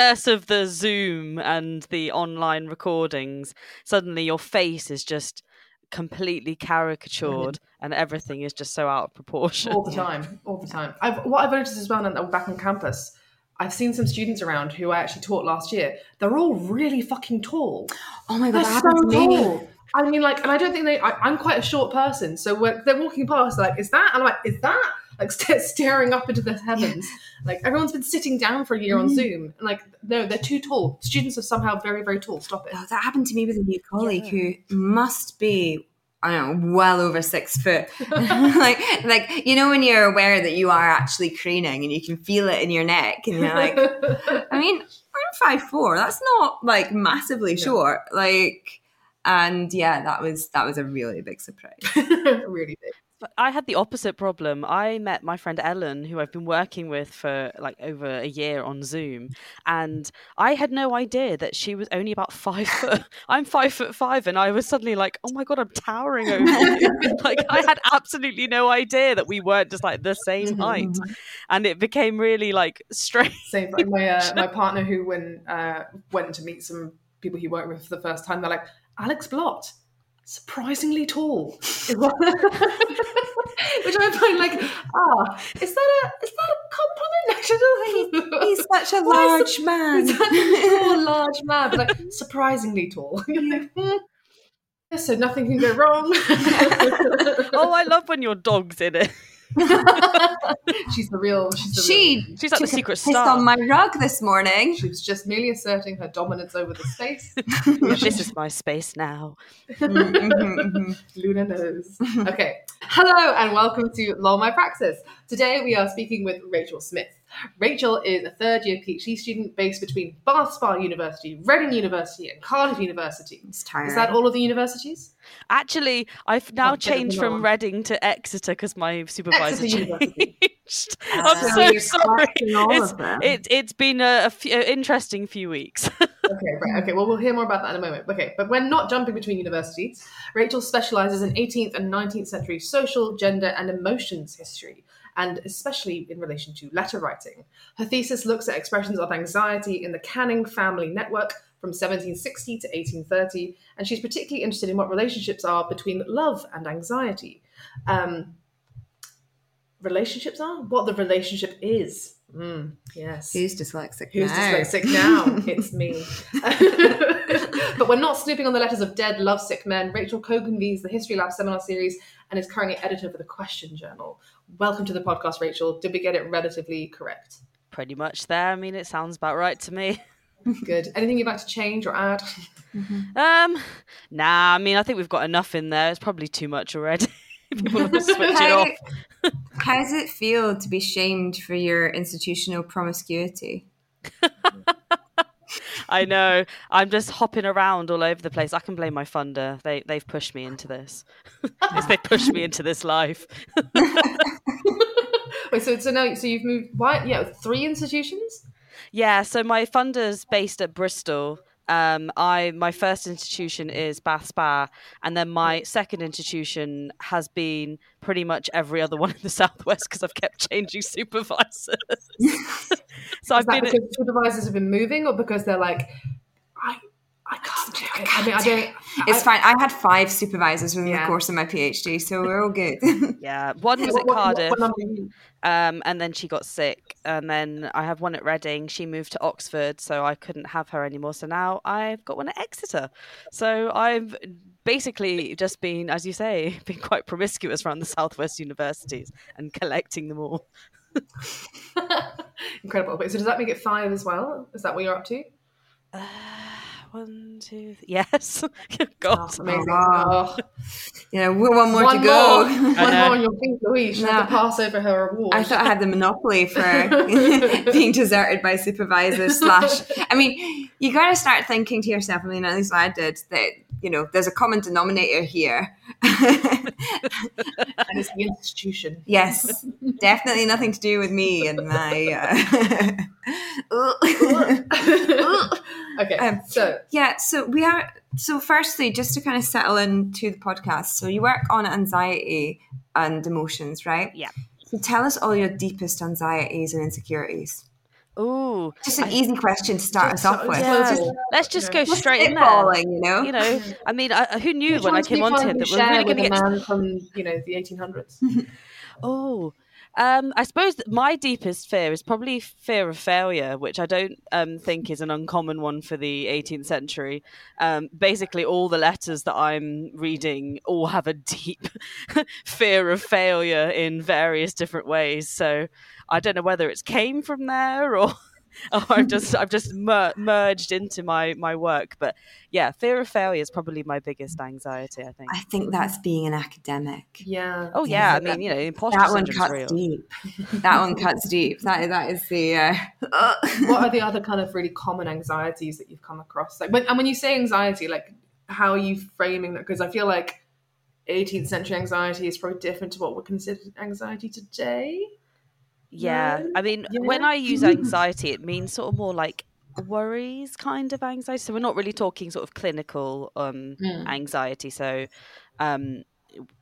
curse of the Zoom and the online recordings. Suddenly, your face is just completely caricatured, and everything is just so out of proportion. all the time, all the time. I've, what I've noticed as well and that I'm back on campus, I've seen some students around who I actually taught last year. They're all really fucking tall. Oh my god, They're so happened to me. tall. I mean, like, and I don't think they. I, I'm quite a short person, so when they're walking past, like, is that? And I'm like, is that? Like st- staring up into the heavens. Like everyone's been sitting down for a year on Mm. Zoom, and like, no, they're too tall. Students are somehow very, very tall. Stop it. Oh, that happened to me with a new colleague who must be I don't know, well over six foot. like, like you know, when you're aware that you are actually craning and you can feel it in your neck, and you're like, I mean, I'm five four. That's not like massively short. Like, and yeah, that was that was a really big surprise. really big. I had the opposite problem. I met my friend Ellen, who I've been working with for like over a year on Zoom, and I had no idea that she was only about five foot. I'm five foot five, and I was suddenly like, "Oh my god, I'm towering over you!" like I had absolutely no idea that we weren't just like the same height, and it became really like strange. Same like my uh, my partner who when uh, went to meet some people he worked with for the first time, they're like Alex Blott, surprisingly tall, which I find like ah, is that a is that a compliment? Actually, He's such a Why large is man. He's such a tall, large man, but like surprisingly tall. Like, hmm. So nothing can go wrong. oh, I love when your dog's in it. she's the real. She's the real. She She's like the took a secret star. on my rug this morning. She was just merely asserting her dominance over the space. this is my space now. Mhm, mhm, mhm. Luna knows. Okay. Hello and welcome to Lol My Praxis. Today we are speaking with Rachel Smith. Rachel is a third year PhD student based between Bath Spa University, Reading University, and Cardiff University. It's tiring. Is that all of the universities? Actually, I've now Oh, changed from one. Reading to Exeter because my supervisor Exeter University. changed. Uh, I'm so so sorry. It's, it, it's been a, a few, an interesting few weeks. Okay, right. Okay, well, we'll hear more about that in a moment. Okay, but we're not jumping between universities. Rachel specializes in 18th and 19th century social, gender, and emotions history, and especially in relation to letter writing. Her thesis looks at expressions of anxiety in the Canning family network from 1760 to 1830, and she's particularly interested in what relationships are between love and anxiety. Um, relationships are? What the relationship is. Mm, yes. Who's dyslexic Who's now? dyslexic now? It's me. but we're not snooping on the letters of dead, lovesick men. Rachel co-convenes the History Lab seminar series and is currently editor for the Question Journal. Welcome to the podcast, Rachel. Did we get it relatively correct? Pretty much there. I mean, it sounds about right to me. Good. Anything you'd like to change or add? Um, nah. I mean, I think we've got enough in there. It's probably too much already. People will switch it off. How does it feel to be shamed for your institutional promiscuity? I know. I'm just hopping around all over the place. I can blame my funder. They they've pushed me into this. It's- they pushed me into this life. Wait, so so now so you've moved why yeah, three institutions? Yeah, so my funder's based at Bristol. Um, I my first institution is Bath Spa, and then my second institution has been pretty much every other one in the southwest because I've kept changing supervisors. so I've Is that been. because supervisors have been moving or because they're like I can't do it. I mean I don't It's I- fine. I had five supervisors within Yeah. the course of my PhD, so we're all good. Yeah, one was at what- what- Cardiff, what number are you? um, and then she got sick, and then I have one at Reading. She moved to Oxford, so I couldn't have her anymore. So now I've got one at Exeter. So I've basically just been, as you say, been quite promiscuous around the southwest universities and collecting them all. Incredible. Wait, so does that make it five as well? Is that what you're up to? Uh, one, two, th- yes. God, Amazing. Oh. yeah, one more One to go. more. One know. more on your feet, Louise. You have to No. pass over her award. I thought I had the monopoly for being deserted by supervisors. Slash, I mean, you got to start thinking to yourself. I mean, at least I did that. You know, there's a common denominator here. and it's the institution. yes, definitely nothing to do with me and my. Uh... okay, Um, so Yeah, so we are. So, firstly, just to kind of settle into the podcast, so you work on anxiety and emotions, right? Yeah. So, tell us all your deepest anxieties and insecurities. Ooh, Just an easy question to start us off with. yeah. yeah. let's just go straight in there. You know. You know, I mean, I, who knew Which when I came onto it that we're really going to get man from you know the 1800s? Oh, um, I suppose my deepest fear is probably fear of failure, which I don't um, think is an uncommon one for the 18th century. Um, basically, all the letters that I'm reading all have a deep fear of failure in various different ways. So I don't know whether it's came from there or. or I've just I've just mer- merged into my my work, but yeah, fear of failure is probably my biggest anxiety. I think. I think that's being an academic. Yeah. Oh Yeah, yeah, I that- mean you know, imposter That one cuts real. deep. That one cuts deep. That that is the. Uh, what are the other kind of really common anxieties that you've come across? Like, when, and when you say anxiety, like, how are you framing that? Because I feel like 18th century anxiety is probably different to what would consider anxiety today. Yeah. No? I mean, when I use anxiety, it means sort of more like worries kind of anxiety. So we're not really talking sort of clinical um Mm. anxiety. So um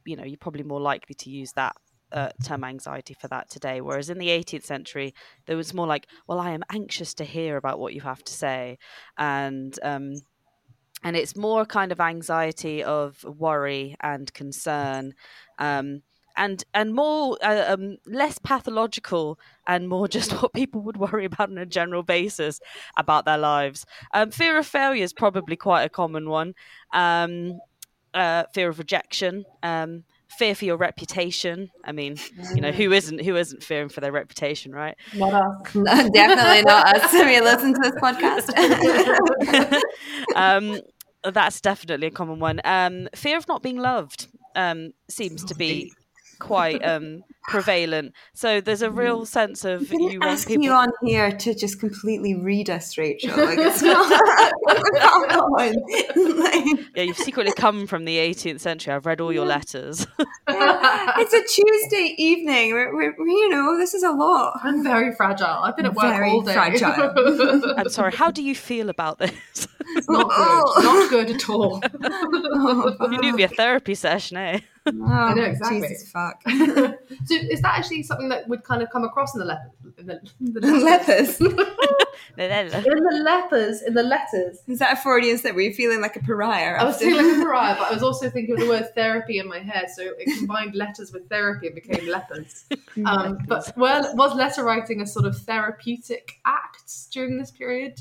you know, you're probably more likely to use that uh, term anxiety for that today. Whereas in the 18th century, there was more like, well, I am anxious to hear about what you have to say, and um, and it's more kind of anxiety of worry and concern, um, and and more uh, um, less pathological and more just what people would worry about on a general basis about their lives. Um, fear of failure is probably quite a common one. Um, uh, fear of rejection. Um, fear for your reputation. I mean, you know, who isn't who isn't fearing for their reputation, right? Not us. no, definitely not us. We listen to this podcast. um, that's definitely a common one. Um, fear of not being loved um, seems to be quite um, prevalent. So there's a real sense of Didn't you want ask people. you on here to just completely read us, Rachel. Like it's not. Like, Yeah, you've secretly come from the 18th century. I've read all your letters. it's a Tuesday evening. We're, we're, we- you know, this is a lot. I'm very fragile. I've been at work Very all day. fragile. I'm sorry. How do you feel about this? not good. Not good at all. Oh, you need to be a therapy session, eh? Oh, know, exactly. Jesus fuck. so is that actually something that would kind of come across in the leopard? In the, the Lepers. in the lepers, in the letters. Is that a Freudian slip? Were you feeling like a pariah? I was feeling like a pariah, but I was also thinking of the word therapy in my head, so it combined letters with therapy and became lepers. Um, but well, was letter writing a sort of therapeutic act during this period?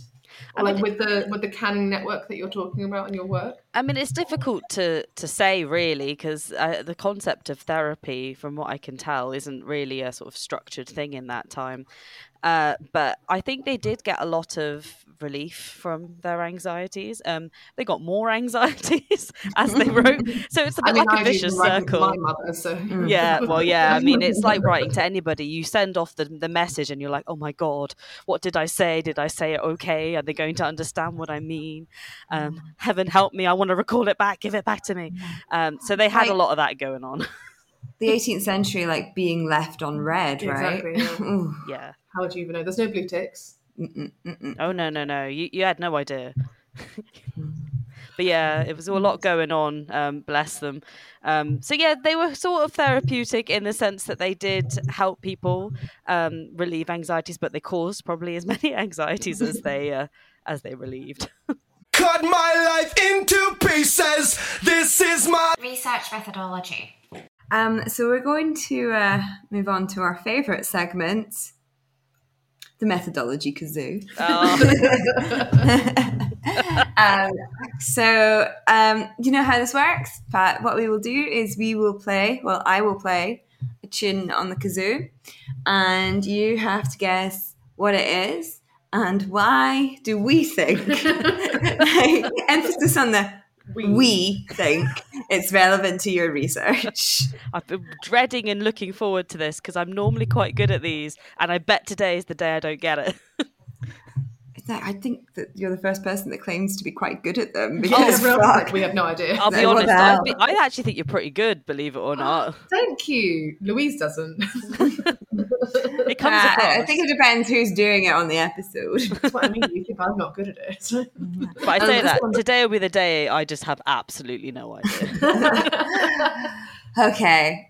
I like mean- with the with the canning network that you're talking about in your work? I mean, it's difficult to to say really because uh, the concept of therapy, from what I can tell, isn't really a sort of structured thing in that time. Uh, but I think they did get a lot of relief from their anxieties. Um, they got more anxieties as they wrote, so it's a bit like a I've even vicious circle. My mother, so Yeah, well, yeah. I mean, it's like writing to anybody. You send off the, the message and you're like, oh my God, what did I say? Did I say it okay? Are they going to understand what I mean? Um, heaven help me. I want to recall it back. Give it back to me. Um, so they had a lot of that going on. The 18th century, like being left on red, right? Yeah. Yeah. How would you even know? There's no blue ticks. mm-mm, mm-mm. Oh, no, no, no. You, you had no idea. but yeah, it was a lot going on. Um, bless them. Um, so yeah, they were sort of therapeutic in the sense that they did help people um, relieve anxieties, but they caused probably as many anxieties as they uh, as they relieved. Cut my life into pieces. This is my Research methodology. Um, so we're going to uh, move on to our favourite segment, the methodology kazoo. Oh, um, so um, you know how this works, Pat. What we will do is we will play. Well, I will play a tune on the kazoo, and you have to guess what it is and why do we think? like, emphasis on the we think it's relevant to your research. I've been dreading and looking forward to this because I'm normally quite good at these, and I bet today is the day I don't get it. It's like, I think that you're the first person that claims to be quite good at them because everyone fuck. we have no idea. I'll be honest. I, be, I actually think you're pretty good, believe it or not. Thank you. Louise doesn't. It comes Uh, across. I think it depends who's doing it on the episode. That's what I mean. You think I'm not good at it. but I say Um, that today will be the day I just have absolutely no idea. okay.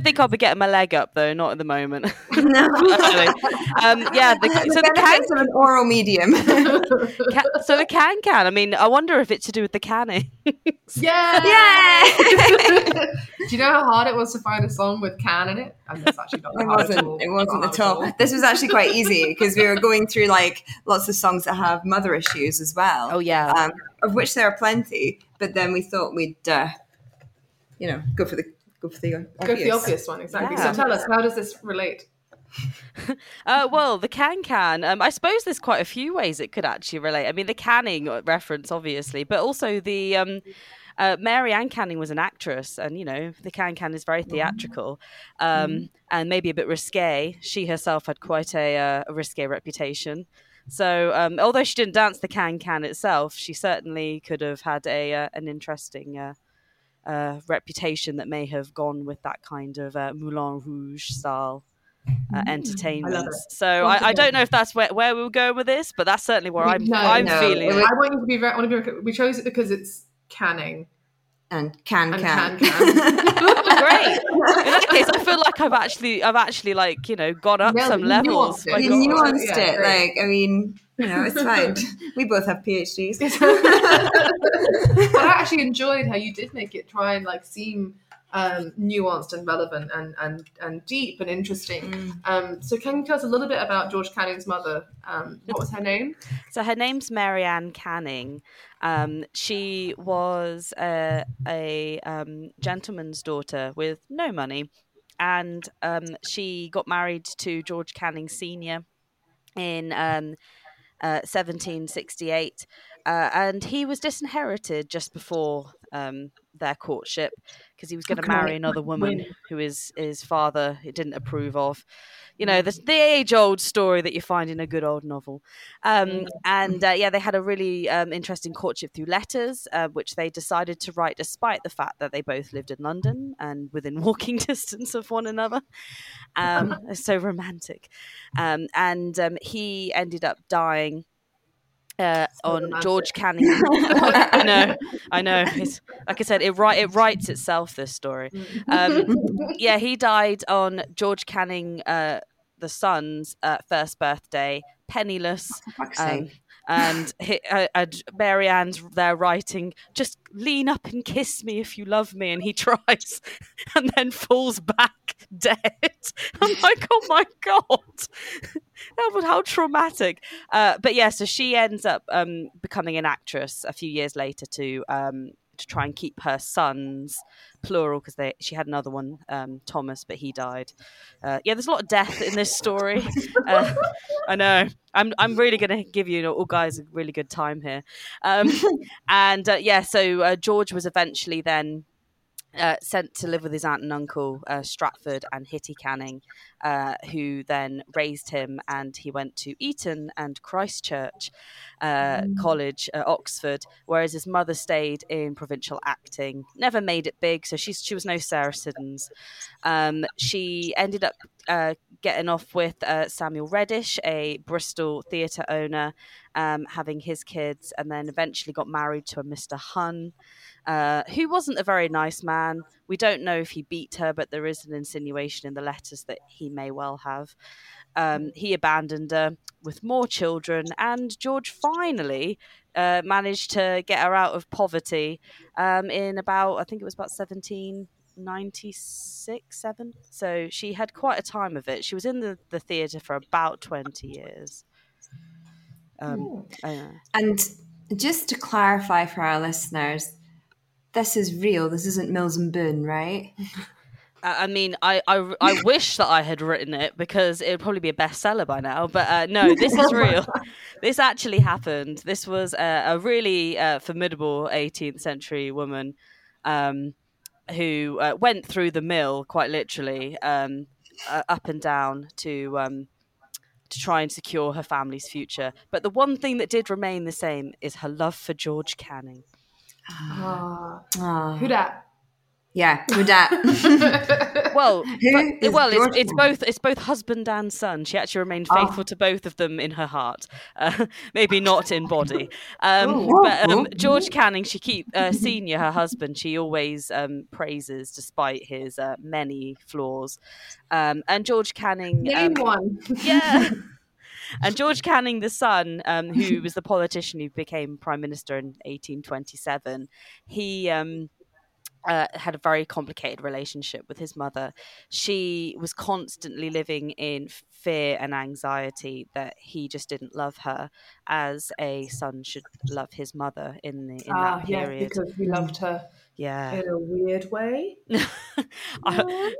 think I'll be getting my leg up though, not at the moment. no. um, yeah, the, so the can, benefits of an oral medium. ca- so the can can. I mean, I wonder if it's to do with the canning. Yeah. yeah. Do you know how hard it was to find a song with can in it? And that's actually not It wasn't. all. It wasn't at hard all. This was actually quite easy because we were going through like lots of songs that have mother issues as well. Oh yeah. um, of which there are plenty. But then we thought we'd, uh, you know, go for the go for the obvious. Go for the obvious one, exactly. Yeah. So tell us, how does this relate? Uh, well, the can can. Um, I suppose there's quite a few ways it could actually relate. I mean, the canning reference, obviously, but also the um, uh, Mary Ann Canning was an actress, and you know, the can can is very theatrical um, and maybe a bit risque. She herself had quite a, uh, a risque reputation. So, um, although she didn't dance the can can itself, she certainly could have had a uh, an interesting uh, reputation that may have gone with that kind of uh, Moulin Rouge style uh, entertainment. So I, I don't know if that's where, where we were going with this, but that's certainly where I'm No, I'm no, feeling. it it. I want you to be very. I want to be. We chose it because it's canning and can and can. can can. Great. In that case, I feel like I've actually I've actually like you know gone up Nailed some it. You levels. nuanced it. you got it. nuanced Yeah, it. Like, I mean, you know, it's fine. we both have PhDs. but I actually enjoyed how you did make it try and like seem um, nuanced and relevant and, and, and deep and interesting. Um, so can you tell us a little bit about George Canning's mother? Um, what was her name? So her name's Marianne Canning. Um, she was a, a um, gentleman's daughter with no money, and um, she got married to George Canning Senior in 1768, uh, and he was disinherited just before um, their courtship because he was going to marry another woman who his his father didn't approve of. You know, the, the age old story that you find in a good old novel. Um, and uh, yeah, they had a really um, interesting courtship through letters, uh, which they decided to write despite the fact that they both lived in London and within walking distance of one another. Um, it's so romantic. Um, and um, he ended up dying. Uh, on. George Canning, I know, I know. It's like I said, it it writes itself. This story, um, yeah, he died on George Canning, uh, the son's uh, first birthday, penniless. Um, sake. And he, uh, Mary Ann's there writing, just lean up and kiss me if you love me, and he tries, and then falls back dead. I'm like, oh my god, that was how traumatic. Uh, but yeah, so she ends up um, becoming an actress a few years later to um, to try and keep her sons plural because they she had another one um, Thomas but he died. Uh, yeah there's a lot of death in this story. Uh, I know. I'm I'm really gonna give you all guys a really good time here. Um, and uh, yeah so uh, George was eventually then uh, sent to live with his aunt and uncle uh, Stratford and Hitty Canning, uh, who then raised him, and he went to Eton and Christchurch uh, College, uh, Oxford, whereas his mother stayed in provincial acting. Never made it big, so she's she was no Sarah Siddons. Um, she ended up uh, getting off with uh, Samuel Reddish, a Bristol theatre owner, um, having his kids, and then eventually got married to a Mr. Hunn uh, who wasn't a very nice man. We don't know if he beat her, but there is an insinuation in the letters that he may well have. Um, he abandoned her with more children, and George finally uh, managed to get her out of poverty um, in about, I think it was about 1796, 7. So she had quite a time of it. She was in the, the theatre for about 20 years. Um, uh, And just to clarify for our listeners, this is real. This isn't Mills and Boon, right? I mean, I, I, I wish that I had written it because it would probably be a bestseller by now. But uh, no, this is real. this actually happened. This was a, a really uh, formidable 18th century woman um, who uh, went through the mill, quite literally, um, uh, up and down to um, to try and secure her family's future. But the one thing that did remain the same is her love for George Canning. Ah, Ah, who dat? Yeah, who dat? Well, Who but- well, it's, it's both it's both husband and son. She actually remained Oh. faithful to both of them in her heart, uh, maybe not in body. Um, Oh. but um, Oh. George Canning, she keep uh, senior, her husband, she always um, praises despite his uh, many flaws. Um, and George Canning, Name um, one. yeah. And George Canning, the son, um, who was the politician who became prime minister in 1827, he um, uh, had a very complicated relationship with his mother. She was constantly living in fear and anxiety that he just didn't love her, as a son should love his mother in the in Ah, that yeah, period. because he loved her yeah. in a weird way. I,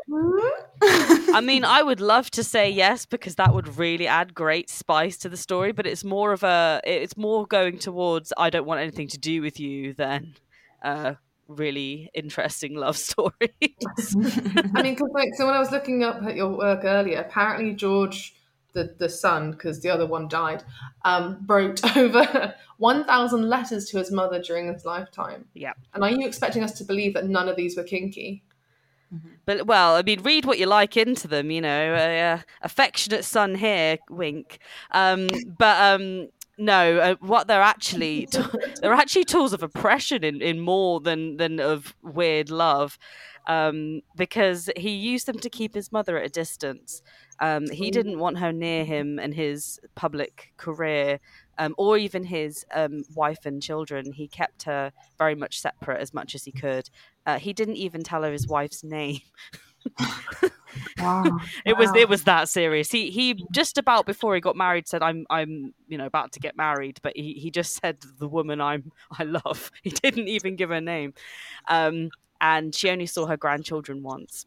I mean, I would love to say yes because that would really add great spice to the story. But it's more of a, it's more going towards I don't want anything to do with you than uh, really interesting love stories. I mean, because like, so when I was looking up at your work earlier, apparently George, the the son, because the other one died, um, wrote over one thousand letters to his mother during his lifetime. yeah, And are you expecting us to believe that none of these were kinky? but well, I mean, read what you like into them. You know, uh, affectionate son here, wink. Um, but um, no, uh, what they're actually t- they're actually tools of oppression in, in more than than of weird love, um, because he used them to keep his mother at a distance. Um, he didn't want her near him and his public career, um, or even his um, wife and children. He kept her very much separate as much as he could. Uh, he didn't even tell her his wife's name. wow. It was it was that serious. He he just about before he got married said I'm I'm you know about to get married, but he, he just said the woman I'm I love. He didn't even give her name, um, and she only saw her grandchildren once,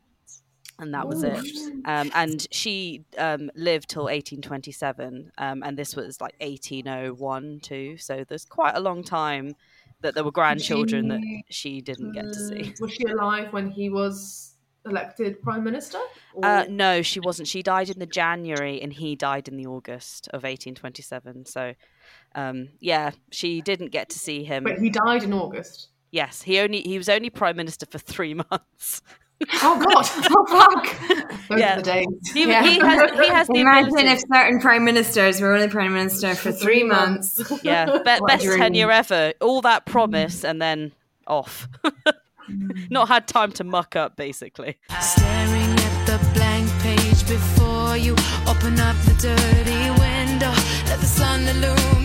and that was it. Um, and she um, lived till 1827, um, and this was like 1801 too. So there's quite a long time that there were grandchildren that she didn't get to see. Uh, Was she alive when he was elected prime minister? Uh, no, she wasn't. She died in the January, and he died in the August of 1827. So, um, yeah, she didn't get to see him. Wait, he died in August. Yes, he only he was only prime minister for three months. Oh God! oh fuck! Those Yeah. are the days. He, Yeah. he has he has the Imagine ability. if certain prime ministers were only prime minister for three three months. yeah, be- best dream. tenure ever. All that promise, mm. and then off. Mm. Not had time to muck up, basically. Staring at the blank page before you. Open up the dirty window. Let the sun illuminate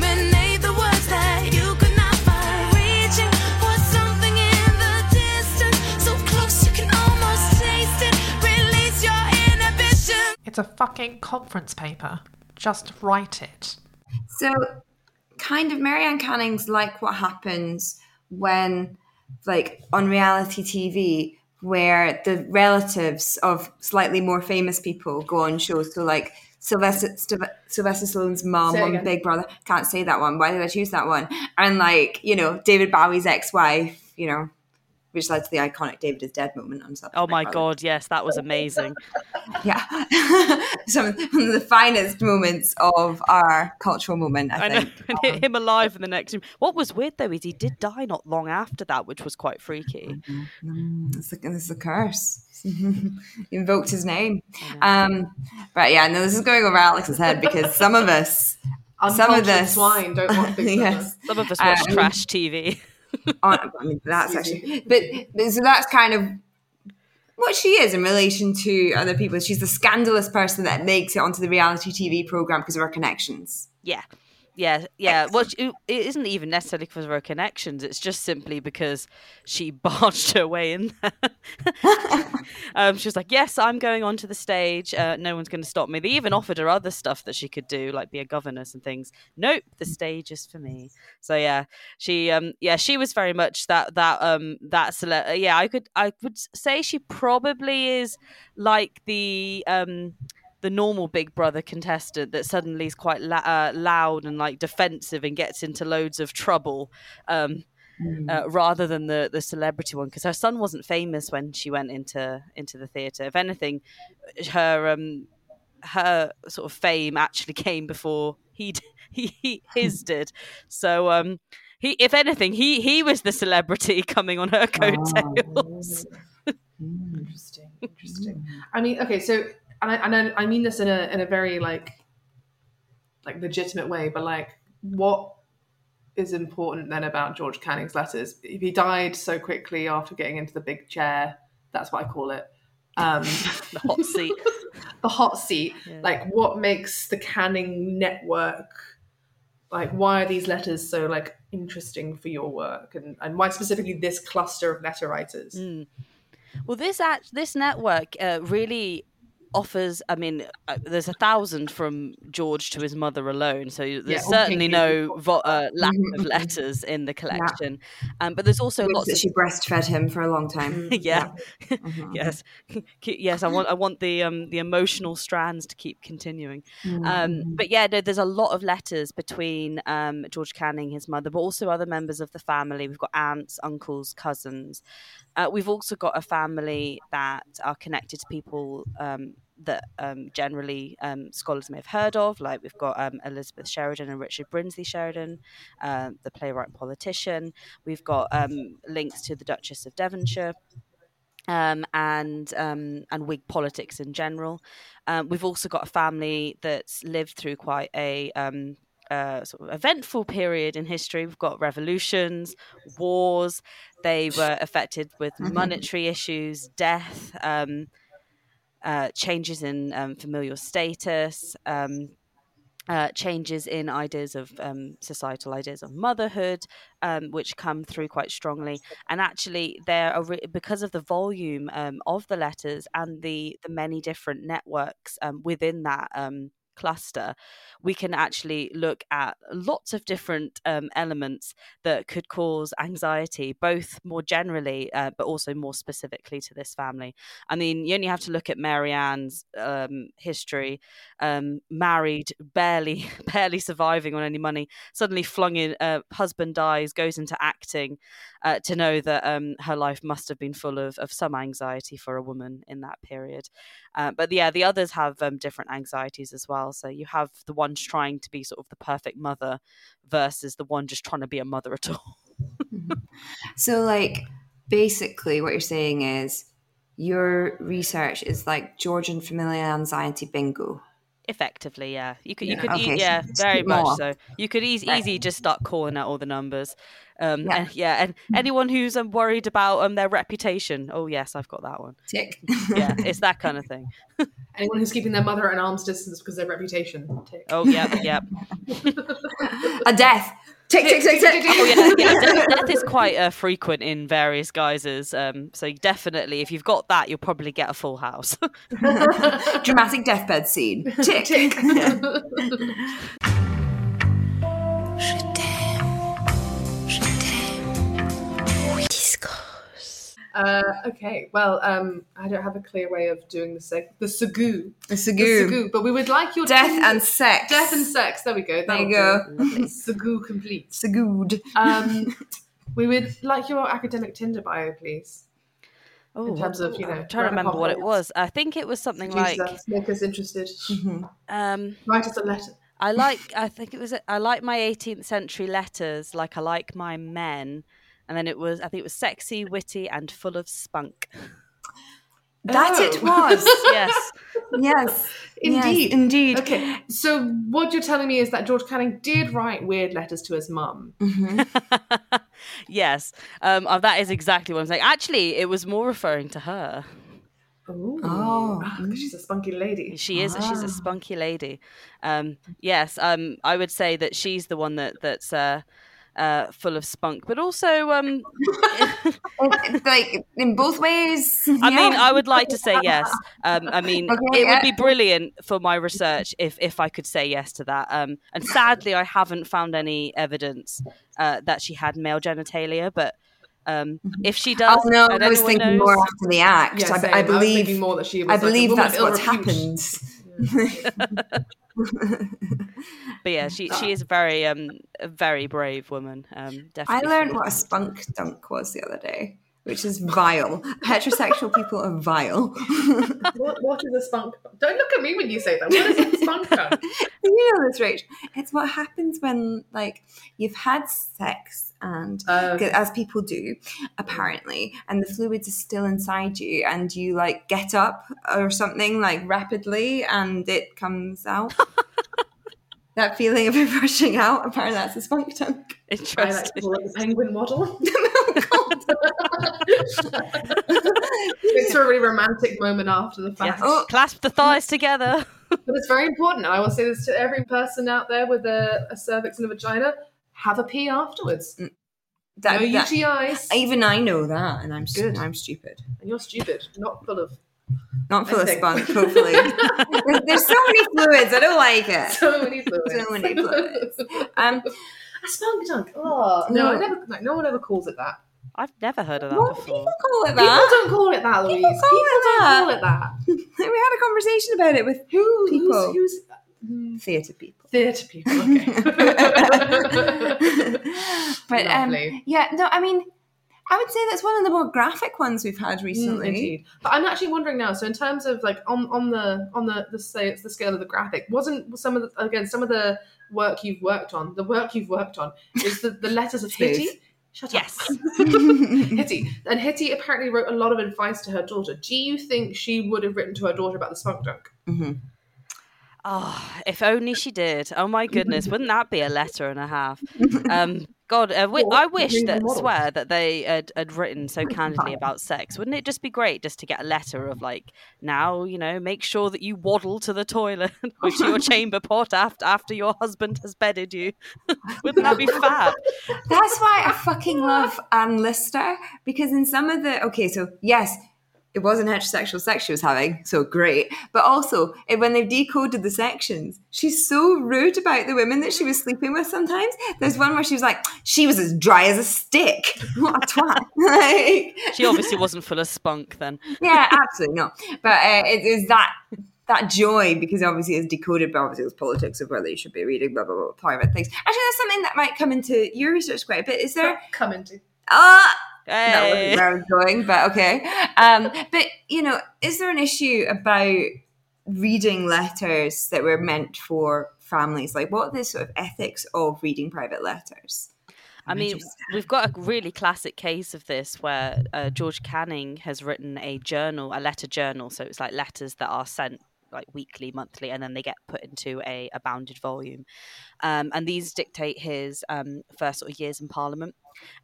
It's a fucking conference paper. Just write it. So, kind of, Marianne Canning's like what happens when, like, on reality TV, where the relatives of slightly more famous people go on shows. So, like, Sylvester, Sylvester Stallone's mom Say on. Big Brother. Can't say that one. Why did I choose that one? And, like, you know, David Bowie's ex wife, you know, which led to the iconic David is Dead moment on Sub- Oh my Brother. god, yes, that was amazing. Yeah. Some one of the finest moments of our cultural moment, I, I know. And hit him alive in the next room. What was weird though is he did die not long after that, which was quite freaky. It's the, it's the curse. he invoked his name. Um, but yeah, no, this is going over Alex's head because some of us, some of Uncultured this, swine don't want Big Brother. yes, Some of us watch Um, trash TV. On, I mean, that's actually, but, but so that's kind of what she is in relation to other people. She's the scandalous person that makes it onto the reality TV program because of her connections. Yeah. Yeah, yeah. Well, it it isn't even necessarily because of her connections. It's just simply because she barged her way in there. um, she was like, "Yes, I'm going onto the stage. Uh, no one's going to stop me." They even offered her other stuff that she could do, like be a governess and things. Nope, the stage is for me. So yeah, she um yeah she was very much that that um that cele- yeah I could I would say she probably is like the um the normal Big Brother contestant that suddenly is quite la- uh, loud and like defensive and gets into loads of trouble, um, uh, rather than the the celebrity one. Because her son wasn't famous when she went into into the theatre. If anything, her um her sort of fame actually came before he he, he his did. So um. He, if anything, he he was the celebrity coming on her coattails. Interesting. Interesting. I mean, okay, so and I, and I, I mean this in a in a very like like legitimate way, but like what is important then about George Canning's letters? If he died so quickly after getting into the big chair, that's what I call it. Um, The hot seat. the hot seat. Yeah. Like, what makes the Canning network? Like, why are these letters so like interesting for your work, and and why specifically this cluster of letter writers? Mm. Well, this act, this network uh, really offers. I mean, uh, there's a thousand from George to his mother alone, so there's Yeah, certainly kinky. no vo- uh, lack of letters in the collection. Um, but there's also lots that of she breastfed him for a long time. yeah, Mhm. yes, Ke- yes. I want I want the um the emotional strands to keep continuing. Mm-hmm. Um, but yeah, no, there's a lot of letters between um, George Canning, his mother, but also other members of the family. We've got aunts, uncles, cousins. Uh, we've also got a family that are connected to people um, that um, generally um, scholars may have heard of. Like we've got um, Elizabeth Sheridan and Richard Brinsley Sheridan, uh, the playwright and politician. We've got um, links to the Duchess of Devonshire um, and um, and Whig politics in general. Um, we've also got a family that's lived through quite a um, uh, sort of eventful period in history. We've got revolutions, wars. They were affected with monetary issues, death, um, uh, changes in um, familial status. Um, uh, changes in ideas of um, societal ideas of motherhood, um, which come through quite strongly. And actually, there are re- because of the volume um, of the letters and the the many different networks um, within that. Cluster we can actually look at lots of different um, elements that could cause anxiety both more generally uh, but also more specifically to this family i mean you only have to look at marianne's um, history um, married, barely, barely surviving on any money, suddenly flung in, uh, husband dies, goes into acting, uh, to know that um, her life must have been full of, of some anxiety for a woman in that period. Uh, but yeah, the others have um, different anxieties as well. So you have the ones trying to be sort of the perfect mother versus the one just trying to be a mother at all. Mm-hmm. So, like, basically, what you're saying is your research is like Georgian familial anxiety bingo. Effectively, yeah. You could, you Yeah. could, Okay, e- so yeah, very much more. so. You could easy, Right. easy just start calling out all the numbers. Um, Yeah. and yeah, and anyone who's um, worried about um their reputation, oh yes, I've got that one. Tick. Yeah, it's that kind of thing. Anyone who's keeping their mother at an arm's distance because of their reputation. Tick. Oh yeah, yeah. A death. Tick, tick, tick, tick. Oh yeah, yeah. Death, death is quite uh, frequent in various guises. Um, so definitely, if you've got that, you'll probably get a full house. Dramatic deathbed scene. Tick. Tick. Uh, okay, well, um, I don't have a clear way of doing the seg- the sagoo, The the sagoo. sagoo, but we would like your Death two- and sex. death and sex. There we go. There you go. do. sagoo complete. Sagood. Um, we would like your academic Tinder bio, please. Oh, In terms of, you know, I'm trying to remember what it was. I think it was something Produce like us, make us interested. Mhm. um, Write us a letter. I like. I think it was. I like my 18th century letters, like I like my men. And then it was. I think it was sexy, witty, and full of spunk. That Oh. it was. Yes. yes. Indeed. Yes, indeed. Okay, so what you're telling me is that George Canning did write weird letters to his mum. Mhm. yes. Um, uh, that is exactly what I'm saying. Actually, it was more referring to her. Ooh. Oh. Ah, 'cause she's a spunky lady. She is. She's Ah. a spunky lady. Um, yes. Um, I would say that she's the one that that's uh, uh, full of spunk, but also. Um, like in both ways. I mean. I would like to say yes. Um, I mean, Okay, it yeah. would be brilliant for my research if if I could say yes to that. Um, and sadly, I haven't found any evidence uh, that she had male genitalia. But um, if she does, Oh no, I was anyone thinking knows- more after the act. Yeah, I, same. I was thinking believe. more that she was I believe woman of that's ill what's repute. happened. But yeah, she she is very um a very brave woman. Um, I learned what a spunk dunk was the other day, which is vile. Heterosexual people are vile. What, what is a spunk? Don't look at me when you say that. What is a spunk dunk? you you know this, Rachel? It's what happens when like you've had sex and Oh. as people do, apparently, and the fluids are still inside you, and you like get up or something like rapidly, and it comes out. that feeling of it rushing out. Apparently, that's a spunk tank. I like to call it the penguin model. Oh, it's a really romantic moment after the fact. Yes. Oh. Clasp the thighs together. But it's very important. I will say this to every person out there with a, a cervix and a vagina: have a pee afterwards. That, no that- UTIs. even I know that, and I'm Good. I'm stupid. and you're stupid, not full of Not full of think. spunk, hopefully. there's, there's so many fluids. I don't like it. so many fluids. So many fluids. Um, a spunk dunk. Oh no, I No. never. Like, no one ever calls it that. I've never heard of that what before. people call it that. People don't call it that, Louise. People People, call it don't that. call it that. we had a conversation about it with Who? People. Who's, who's theatre people. theatre people? Okay. but um, yeah, no, I mean, I would say that's one of the more graphic ones we've had recently. Mm, Indeed. But I'm actually wondering now. So in terms of like on on the on the the say it's the scale of the graphic, wasn't some of the again some of the work you've worked on the work you've worked on is the the letters of Smooth. Hitty. Shut Yes. up. Hitty. And Hitty apparently wrote a lot of advice to her daughter. Do you think she would have written to her daughter about the spunk dunk? Mhm. Oh, if only she did. Oh my goodness, wouldn't that be a letter and a half? Um, God, uh, I wish that swear that they had, had written so candidly about sex. Wouldn't it just be great just to get a letter of like, now you know, make sure that you waddle to the toilet or to your chamber pot after after your husband has bedded you. Wouldn't that be fab? That's why I fucking love Anne Lister because in some of the okay, so yes, it wasn't heterosexual sex she was having, so great. But also, it, when they've decoded the sections, she's so rude about the women that she was sleeping with. Sometimes there's one where she was like, "She was as dry as a stick." What a twat! like, She obviously wasn't full of spunk then. yeah, absolutely not. But uh, it is that that joy because obviously it's decoded, but obviously it's politics of whether you should be reading blah blah blah private things. Actually, that's something that might come into your research quite a bit. Is there? Come into. Ah, that Hey. wasn't where I was going, but okay. Um, but you know, is there an issue about reading letters that were meant for families? Like, what are the sort of ethics of reading private letters? I mean, we've got a really classic case of this where uh, George Canning has written a journal, a letter journal. So it's like letters that are sent like weekly, monthly, and then they get put into a, a bounded volume. Um, and these dictate his um, first sort of years in Parliament.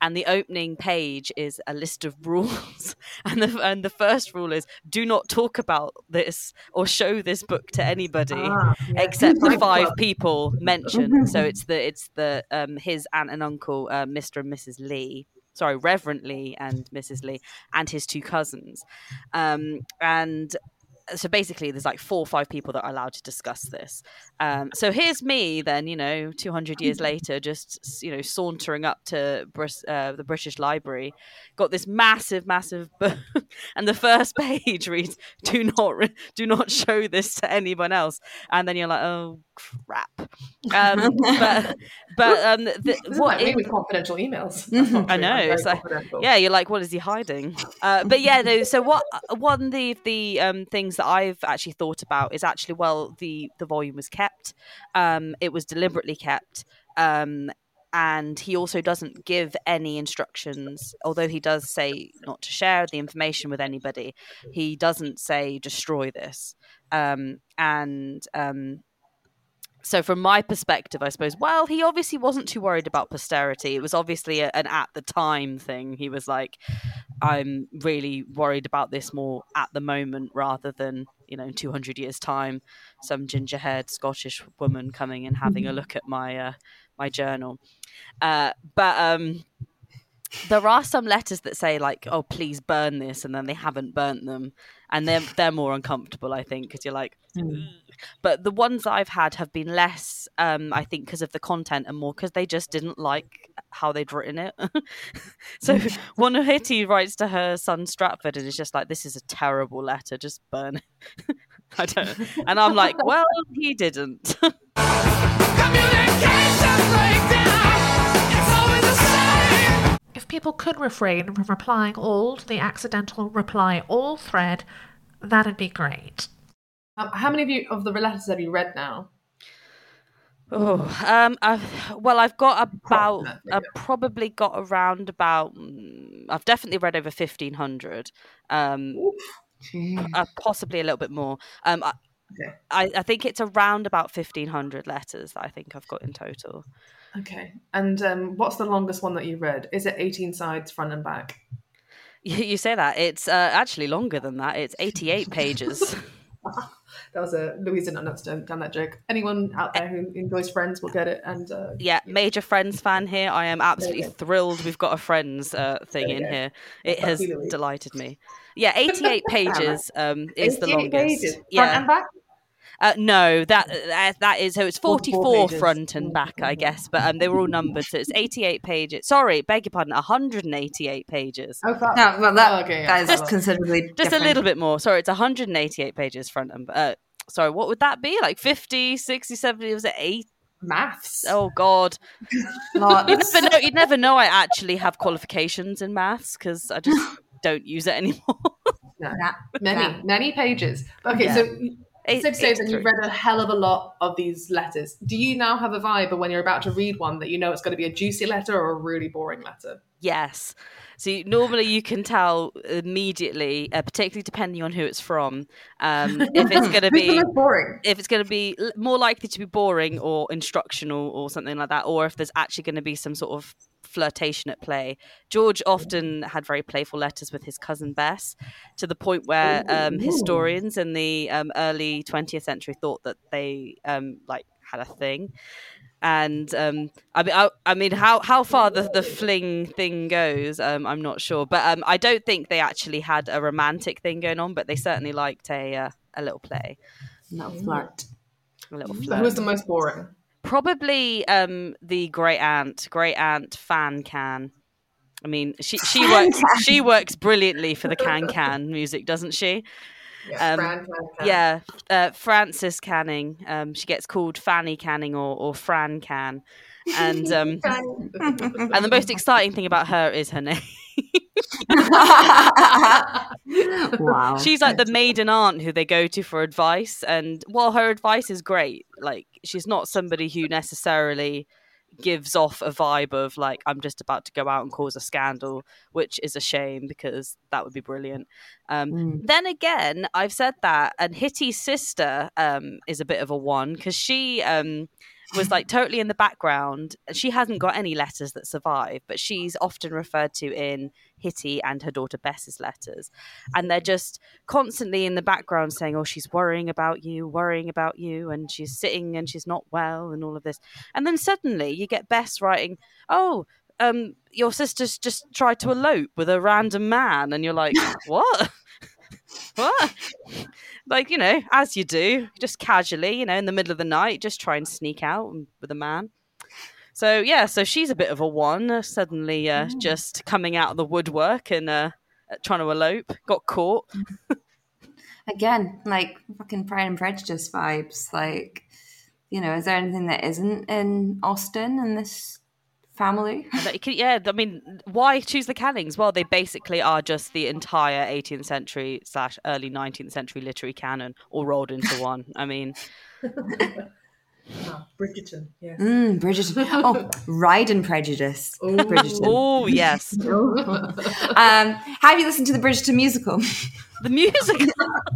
And the opening page is a list of rules, and the and the first rule is do not talk about this or show this book to anybody Ah, yeah. except the five people mentioned. so it's the it's the um his aunt and uncle, uh, Mr. and Mrs. Leigh. Sorry, Reverend Leigh and Mrs. Leigh, and his two cousins. Um, and so basically, there's like four or five people that are allowed to discuss this. Um, so here's me, then you know, 200 years later, just you know, sauntering up to Bris- uh, the British Library, got this massive, massive book, and the first page reads, "Do not, re- do not show this to anyone else." And then you're like, "Oh crap!" Um, but but um, the, what like it- confidential emails. I know, I'm it's like- yeah, you're like, what is he hiding? Uh, but yeah, no. So what? uh, One of the the um, things that I've actually thought about is actually, well, the the volume was kept. Um, it was deliberately kept. Um, and he also doesn't give any instructions, although he does say not to share the information with anybody. He doesn't say destroy this. Um, and um, so from my perspective i suppose well he obviously wasn't too worried about posterity. It was obviously a, an at the time thing. He was like i'm really worried about this more at the moment rather than you know in 200 years time some ginger haired scottish woman coming and having a look at my uh, my journal. Uh, but um there are some letters that say like oh please burn this and then they haven't burnt them. And they're they're more uncomfortable i think because you're like "Ugh." But the ones I've had have been less, um, I think, because of the content and more because they just didn't like how they'd written it. so one of Hitty writes to her son Stratford and is just like, "This is a terrible letter. Just burn it." I don't, and I'm like, "Well, he didn't." If people could refrain from replying all to the accidental reply all thread, that'd be great. How many of you of the letters have you read now? Oh, um, I've, well, I've got about, I've probably got around about, mm, I've definitely read over fifteen hundred, um, uh, possibly a little bit more. Um, I, Okay. I, I think it's around about fifteen hundred letters that I think I've got in total. Okay. And um, what's the longest one that you read? Is it 18 sides front and back? You, you say that it's uh, actually longer than that. It's eighty-eight pages. That was a Louise didn't understand that joke. Anyone out there who enjoys Friends will get it. And uh, yeah, major Friends fan here. I am absolutely thrilled. We've got a Friends uh, thing in go. here. It has delighted me. Yeah, eighty-eight pages um, is the longest. pages, Yeah. And back. Uh, no, that uh, that is so it's 44 44 front and back, I guess, but um, they were all numbered, so it's 88 pages. Sorry, beg your pardon, 188 pages. Oh, fuck. No, well, that, Oh, okay, yeah. that is Just- considerably Just different. a little bit more. Sorry, it's 188 pages front and uh, sorry, what would that be? Like 50, 60, 70, was it 8? Maths. Oh god. Lots. You'd never know, you'd never know I actually have qualifications in maths because I just don't use it anymore. No. That- Many, that- many pages. Okay, Yeah. so Safe to say that you've read a hell of a lot of these letters. Do you now have a vibe of when you're about to read one that you know it's going to be a juicy letter or a really boring letter? Yes. So you, normally you can tell immediately, uh, particularly depending on who it's from, um, if it's going to be boring? if it's going to be more likely to be boring or instructional or something like that, or if there's actually going to be some sort of flirtation at play. George often had very playful letters with his cousin Bess, to the point where um, historians in the um, early 20th century thought that they um, like had a thing. And um, I mean, I, I mean, how how far the, the fling thing goes, um, I'm not sure. But um, I don't think they actually had a romantic thing going on. But they certainly liked a uh, a little play, Little flirt. a little So flirt. who was the most boring? Probably um the great aunt, great aunt fan can. I mean, she she works she works brilliantly for the can can music, doesn't she? Yeah, Um, Fran, Fran, Fran. Yeah, uh, Frances Canning. Um, she gets called Fanny Canning or, or Fran Can, and um, and the most exciting thing about her is her name. wow. She's like the maiden aunt who they go to for advice, and while her advice is great, like she's not somebody who necessarily gives off a vibe of like I'm just about to go out and cause a scandal, which is a shame because that would be brilliant. Um, Mm. Then again, I've said that, and Hitty's sister um, is a bit of a one because she um, was like totally in the background. She hasn't got any letters that survive, but she's often referred to in Hitty and her daughter Bess's letters, and they're just constantly in the background saying, "Oh, she's worrying about you, worrying about you, and she's sitting and she's not well, and all of this." And then suddenly you get Bess writing, "Oh." Um, your sister's just tried to elope with a random man, and you're like, "What? what?" like you know, as you do, just casually, you know, in the middle of the night, just try and sneak out with a man. So yeah, so she's a bit of a one, uh, suddenly uh, just coming out of the woodwork and uh, trying to elope, got caught. Again, like fucking Pride and Prejudice vibes. Like, you know, is there anything that isn't in Austen in this family? And that you could- yeah, I mean, why choose the Cannings? Well, they basically are just the entire 18th century slash early 19th century literary canon all rolled into one. I mean, Oh, Bridgerton, yes. Mm, Bridgerton. Oh, Pride and Prejudice. Bridgerton. oh yes, Um, have you listened to the Bridgerton musical? the musical.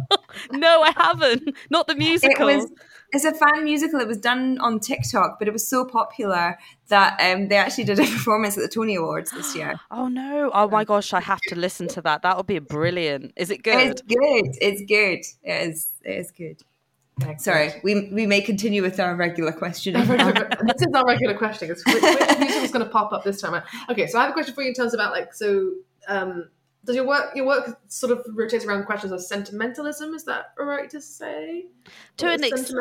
no, I haven't. Not the It musical. was. It's a fan musical. It was done on TikTok, but it was so popular that um, they actually did a performance at the Tony Awards this year. Oh no! Oh my gosh, I have to listen to that. That would be brilliant. Is it good? It's good. It's good. It is. It is good. Sorry, we we may continue with our regular question. this is our regular question. It's which, which music is going to pop up this time? Okay, so I have a question for you in terms about like so. Um, does your work your work sort of rotates around questions of sentimentalism? Is that all right to say? To Or an ex-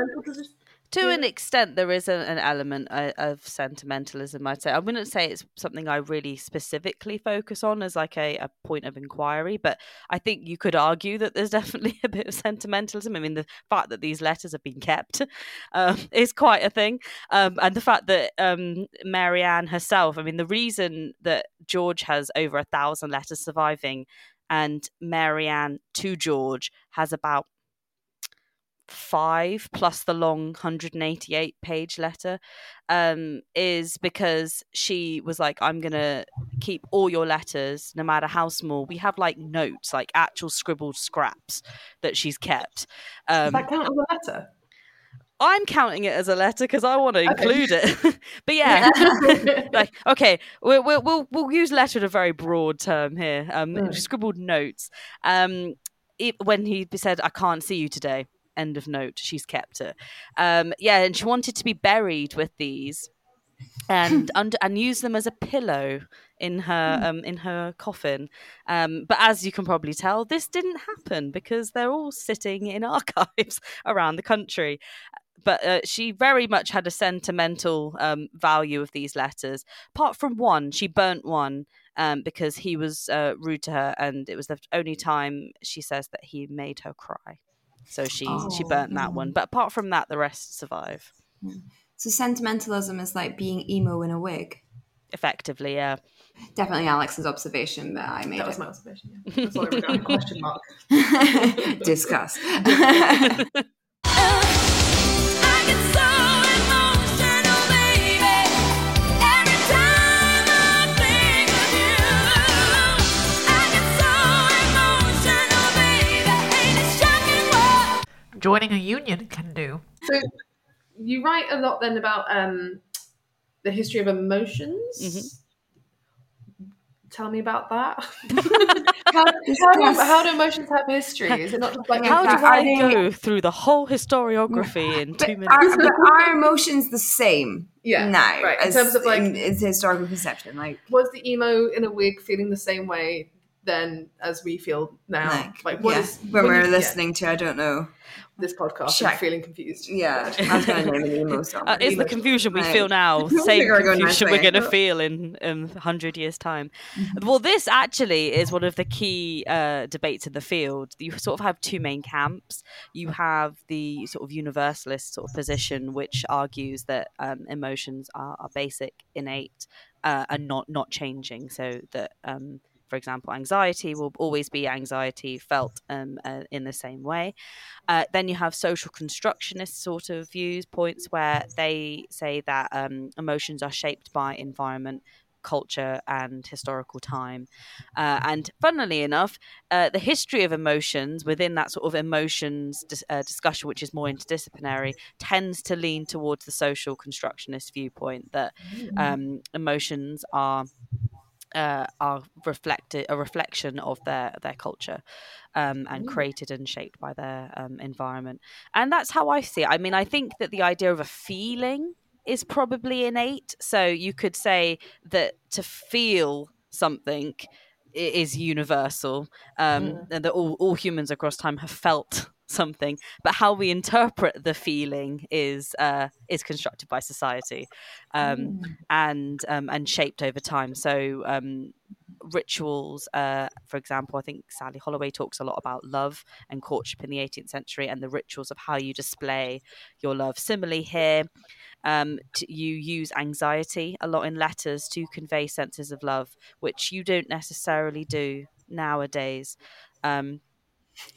to an extent, there is a, an element uh, of sentimentalism. I'd say I wouldn't say it's something I really specifically focus on as like a, a point of inquiry, but I think you could argue that there's definitely a bit of sentimentalism. I mean, the fact that these letters have been kept um, is quite a thing, um, and the fact that um, Marianne herself. I mean, the reason that George has over a thousand letters surviving, and Marianne to George has about five plus the long 188 page letter um, is because she was like, I'm going to keep all your letters, no matter how small. We have like notes, like actual scribbled scraps that she's kept. Does Um, that count as a letter? I'm counting it as a letter because I want to include it. but yeah, like okay, we'll, we'll we'll we'll use letter in a very broad term here. Um, Mm. scribbled notes. Um, it, when he said, "I can't see you today," end of note. She's kept it. Um, yeah, and she wanted to be buried with these, and under and use them as a pillow in her um in her coffin. Um, but as you can probably tell, this didn't happen because they're all sitting in archives around the country but uh, she very much had a sentimental um, value of these letters. Apart from one, she burnt one um, because he was uh, rude to her, and it was the only time she says that he made her cry. So she she Oh. burnt that one. But apart from that, the rest survive hmm. So sentimentalism is like being emo in a wig. effectively. Yeah. Definitely Alex's observation, but I made That was it. my observation. Yeah. That's all I wrote. Question mark. Discuss. Joining a union can do. So you write a lot then about um, the history of emotions. Mhm. Tell me about that. How- how, do, how do emotions have history? Is it not just like How do Are I go through the whole historiography in two minutes? Are, but are emotions the same Yeah, now right, in as terms of, like- in, as historical conception? Like, was the emo in a wig feeling the same way then as we feel now? like, Like, what yeah, is- when when we're you- yeah, listening to, I don't know. This podcast? Check. I'm feeling confused. Yeah, I was going to name an emo song. Uh, is the confusion we Right. feel now same confusion we're going to feel in in 100 years time Mm-hmm. well this actually is one of the key uh, debates in the field you sort of have two main camps you have the sort of universalist sort of position which argues that um, emotions are, are basic innate uh, and not not changing so that um, for example, anxiety will always be anxiety felt um, uh, in the same way. Uh, then you have social constructionist sort of views, points where they say that um, emotions are shaped by environment, culture, and historical time. Uh, and funnily enough, uh, the history of emotions within that sort of emotions dis- uh, discussion, which is more interdisciplinary, tends to lean towards the social constructionist viewpoint that um, emotions are uh, are reflected a reflection of their their culture um, and created and shaped by their um, environment. And that's how i see it. I mean i think that the idea of a feeling is probably innate. So you could say that to feel something is universal um, and that all, all humans across time have felt something but how we interpret the feeling is uh, is constructed by society um, and um, and shaped over time. So um, rituals, uh, for example, I think Sally Holloway talks a lot about love and courtship in the 18th century and the rituals of how you display your love. Similarly, here. Um, t- you use anxiety a lot in letters to convey senses of love, which you don't necessarily do nowadays. Um,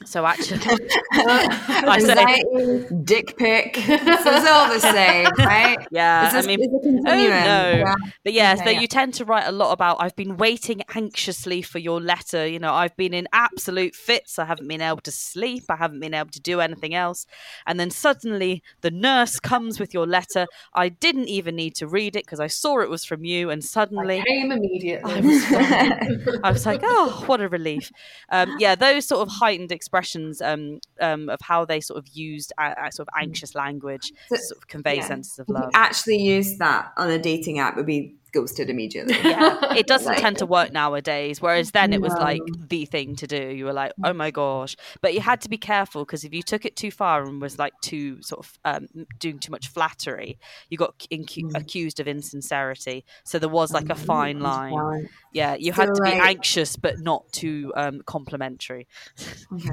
so actually, I say, dick pic. So it's all the same, right? yeah, Is this, I mean, is no. Yeah. But yes, Okay, that you tend to write a lot about. I've been waiting anxiously for your letter. You know, I've been in absolute fits. I haven't been able to sleep. I haven't been able to do anything else. And then suddenly the nurse comes with your letter. I didn't even need to read it because I saw it was from you. And suddenly Came immediately. I was, I was like, oh, what a relief. Um, yeah, those sort of heightened expressions um, um, of how they sort of used a, a sort of anxious language So- to sort of convey yeah. senses of love. actually use that on a dating app, would be ghosted immediately. yeah, it doesn't Like- tend to work nowadays. Whereas then it was No. like the thing to do. You were like, oh my gosh, but you had to be careful because if you took it too far and was like too sort of um, doing too much flattery, you got incu- accused of insincerity. So there was like a fine line. Yeah, you had So, to be like- anxious but not too um, complimentary. Okay.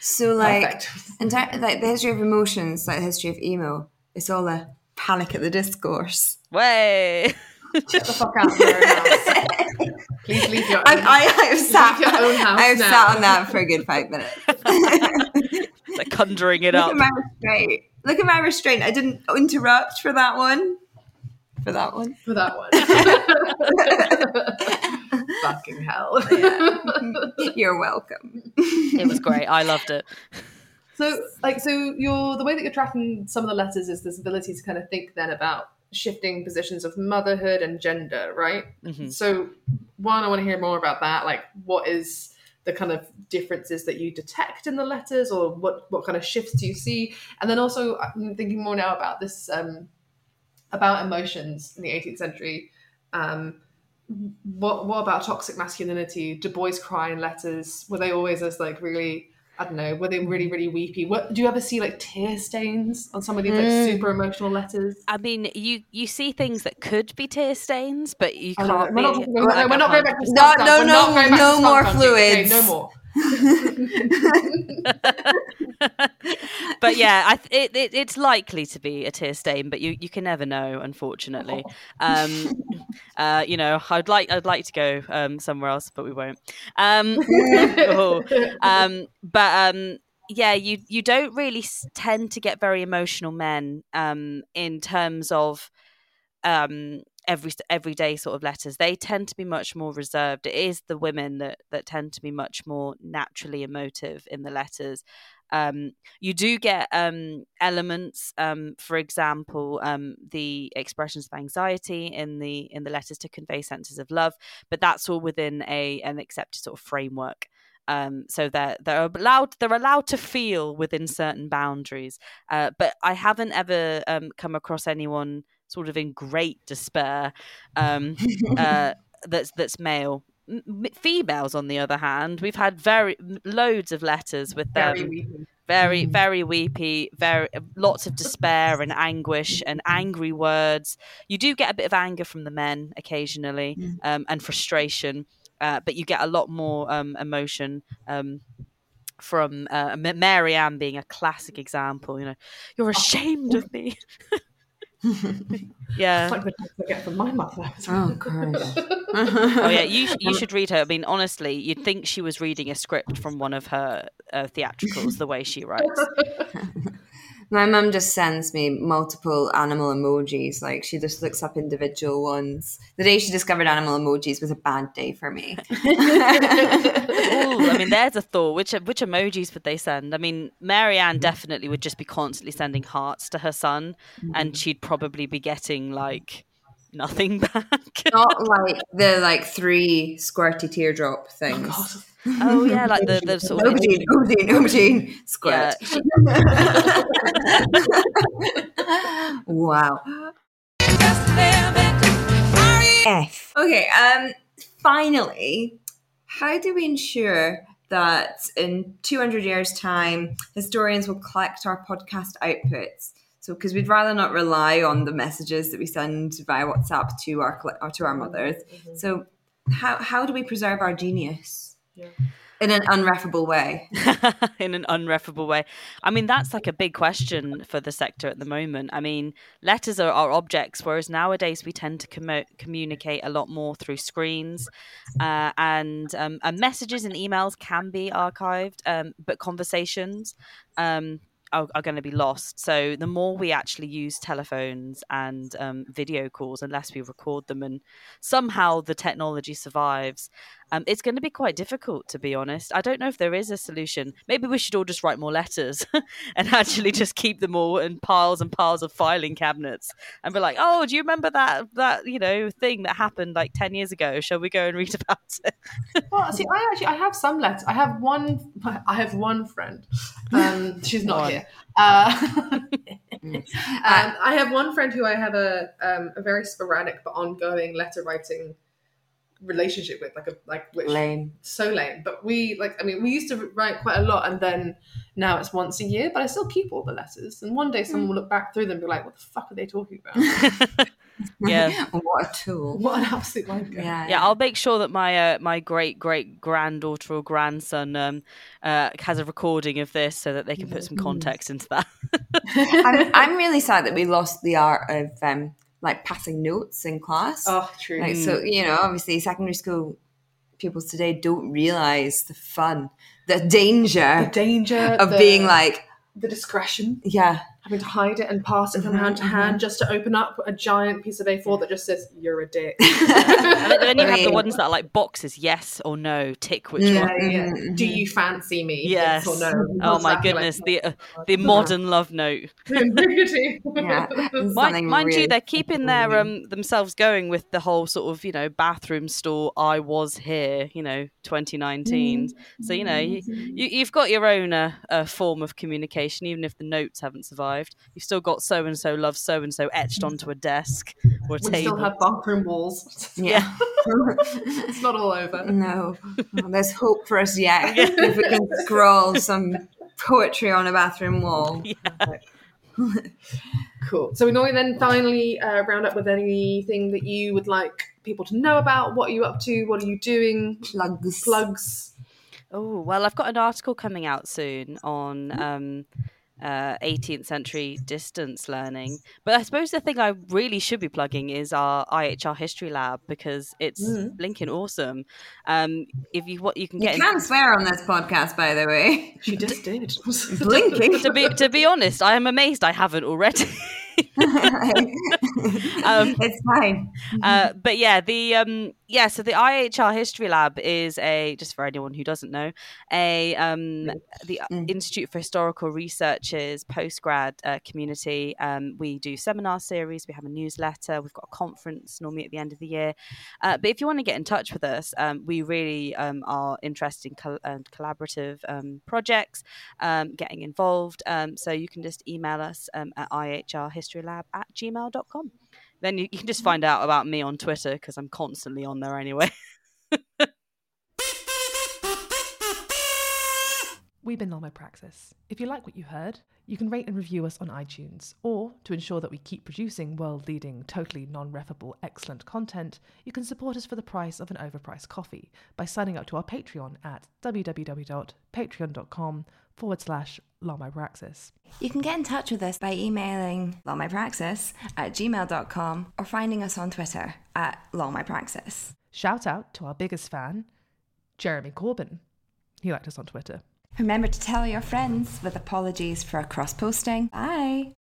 So, like, Perfect. in ter- like the history of emotions, like the history of emo, it's all a panic at the discourse. Way. Get the fuck out of your house. Please leave your own I, I, I've sat, your own house I've now. sat on that for a good five minutes. like conjuring it Look up. at my restraint. Look at my restraint. I didn't interrupt for that one. For that one. for that one. Fucking hell. You're welcome. It was great. I loved it. So, like, so you're the way that you're tracking some of the letters is this ability to kind of think then about shifting positions of motherhood and gender, right? Mhm. So, one, I want to hear more about that. Like, what is the kind of differences that you detect in the letters, or what what kind of shifts do you see? And then also, I'm thinking more now about this um, about emotions in the 18th century. Um, what what about toxic masculinity? Do boys cry in letters? Were they always as like really? I don't know. Were they really really weepy? What do you ever see like tear stains on some of these like Mm. super emotional letters? I mean, you you see things that could be tear stains, but you can't. we're not, be, we're, no, like we're not going back to No, no, no, going back to no more fluids. Okay, no more. but yeah, I th- it, it it's likely to be a tear stain, but you, you can never know, unfortunately. Um, uh, you know, I'd like I'd like to go um, somewhere else, but we won't. Um, oh, um, but um, yeah, you you don't really s- tend to get very emotional men um, in terms of um, every everyday sort of letters. They tend to be much more reserved. It is the women that that tend to be much more naturally emotive in the letters. Um, you do get um, elements, um, for example, um, the expressions of anxiety in the in the letters to convey senses of love, but that's all within a an accepted sort of framework. Um, so they're they're allowed they're allowed to feel within certain boundaries. Uh, but I haven't ever um, come across anyone sort of in great despair um, uh, that's that's male. Females, on the other hand, we've had very loads of letters with them. Very weepy. very very weepy very lots of despair and anguish and angry words. You do get a bit of anger from the men occasionally um, and frustration uh, but you get a lot more um, emotion um, from uh, Marianne being a classic example you know you're ashamed of me yeah It's like the I get from my mother. Oh, Christ. oh yeah you, sh- you should read her i mean honestly you'd think she was reading a script from one of her uh, theatricals the way she writes My mum just sends me multiple animal emojis. Like she just looks up individual ones. The day she discovered animal emojis was a bad day for me. Ooh, I mean, there's a thought. Which which emojis would they send? I mean, Marianne mm. definitely would just be constantly sending hearts to her son, and mm. she'd probably be getting like nothing back. Not like the like three squirty teardrop things. oh yeah, like the the sort of squirt. wow. F. Okay, um, finally, how do we ensure that in 200 years' time, historians will collect our podcast outputs? So, because we'd rather not rely on the messages that we send via WhatsApp to our or to our mothers. So, how how do we preserve our genius in an unreffable way? in an unreffable way. I mean, that's like a big question for the sector at the moment. I mean, letters are, are objects, whereas nowadays we tend to commo- communicate a lot more through screens, uh, and um, and messages and emails can be archived, um, but conversations. Um, are, are going to be lost. So the more we actually use telephones and um, video calls, unless we record them, and somehow the technology survives, um, it's going to be quite difficult, to be honest. I don't know if there is a solution. Maybe we should all just write more letters and actually just keep them all in piles and piles of filing cabinets and be like, "Oh, do you remember that that you know thing that happened like ten years ago? Shall we go and read about it?" Well, see, I actually I have some letters. I have one. I have one friend. Um, she's not One. here. Uh, um, I have one friend who I have a um, a very sporadic but ongoing letter writing relationship with, like a like which Lame. so lame. But we like, I mean, we used to write quite a lot, and then now it's once a year. But I still keep all the letters, and one day someone will look back through them and be like, "What the fuck are they talking about? yeah. what a tool. what an absolute wanker!" Yeah. Yeah, I'll make sure that my uh, my great great granddaughter or grandson um, uh, has a recording of this so that they can put some context into that. I'm, I'm really sad that we lost the art of um, like passing notes in class. Oh, true. Like, so, you know, obviously secondary school pupils today don't realize the fun, the danger The danger of the- being like, the discretion, yeah, having to hide it and pass it from Mhm, hand to mhm. hand just to open up a giant piece of A4 that just says "You're a dick." And then, then you have the ones that are like boxes, yes or no, tick which Yeah, one. Yeah, yeah. Mhm, Do you fancy me? Yes. or no? Oh my goodness, like- the uh, the modern love note. Yeah. Mind, Something mind you, they're keeping their um themselves going with the whole sort of you know bathroom store. I was here, you know, 2019. So you know you, you you've got your own uh, uh, form of communication, even if the notes haven't survived. You've still got so and so loves so and so etched onto a desk or a We table. We still have bathroom walls. Yeah. It's not all over. no. Well, there's hope for us yet. if we can scroll some poetry on a bathroom wall. Cool. So we normally then finally uh, round up with anything that you would like people to know about. What are you up to? What are you doing? Plugs. Plugs. Oh well, I've got an article coming out soon on um, uh, 18th century distance learning. But I suppose the thing I really should be plugging is our IHR History Lab because it's Mm. blinking awesome. Um, if you what you can You get in- can swear on this podcast, by the way. She just did. Blinking. to be to be honest, I am amazed I haven't already. Um, it's fine. uh, but yeah, the um, yeah, so the IHR History Lab is a just for anyone who doesn't know a um, the Mm. Institute for Historical Research's postgrad uh, community. Um, we do seminar series, we have a newsletter, we've got a conference normally at the end of the year. Uh, but if you want to get in touch with us, um, we really um, are interested in col- and collaborative um, projects, um, getting involved. Um, so you can just email us um, at ihrhistorylab at gmail.com. Then you, you can just find out about me on Twitter because I'm constantly on there anyway. We've been Lolmo Praxis. If you like what you heard, you can rate and review us on iTunes, or to ensure that we keep producing world leading, totally non refable, excellent content, you can support us for the price of an overpriced coffee by signing up to our Patreon at www.patreon.com forward slash Praxis. You can get in touch with us by emailing lawmypraxis at gmail.com or finding us on Twitter at lawmypraxis. Shout out to our biggest fan, Jeremy Corbyn. He liked us on Twitter. Remember to tell your friends with apologies for our cross posting. Bye.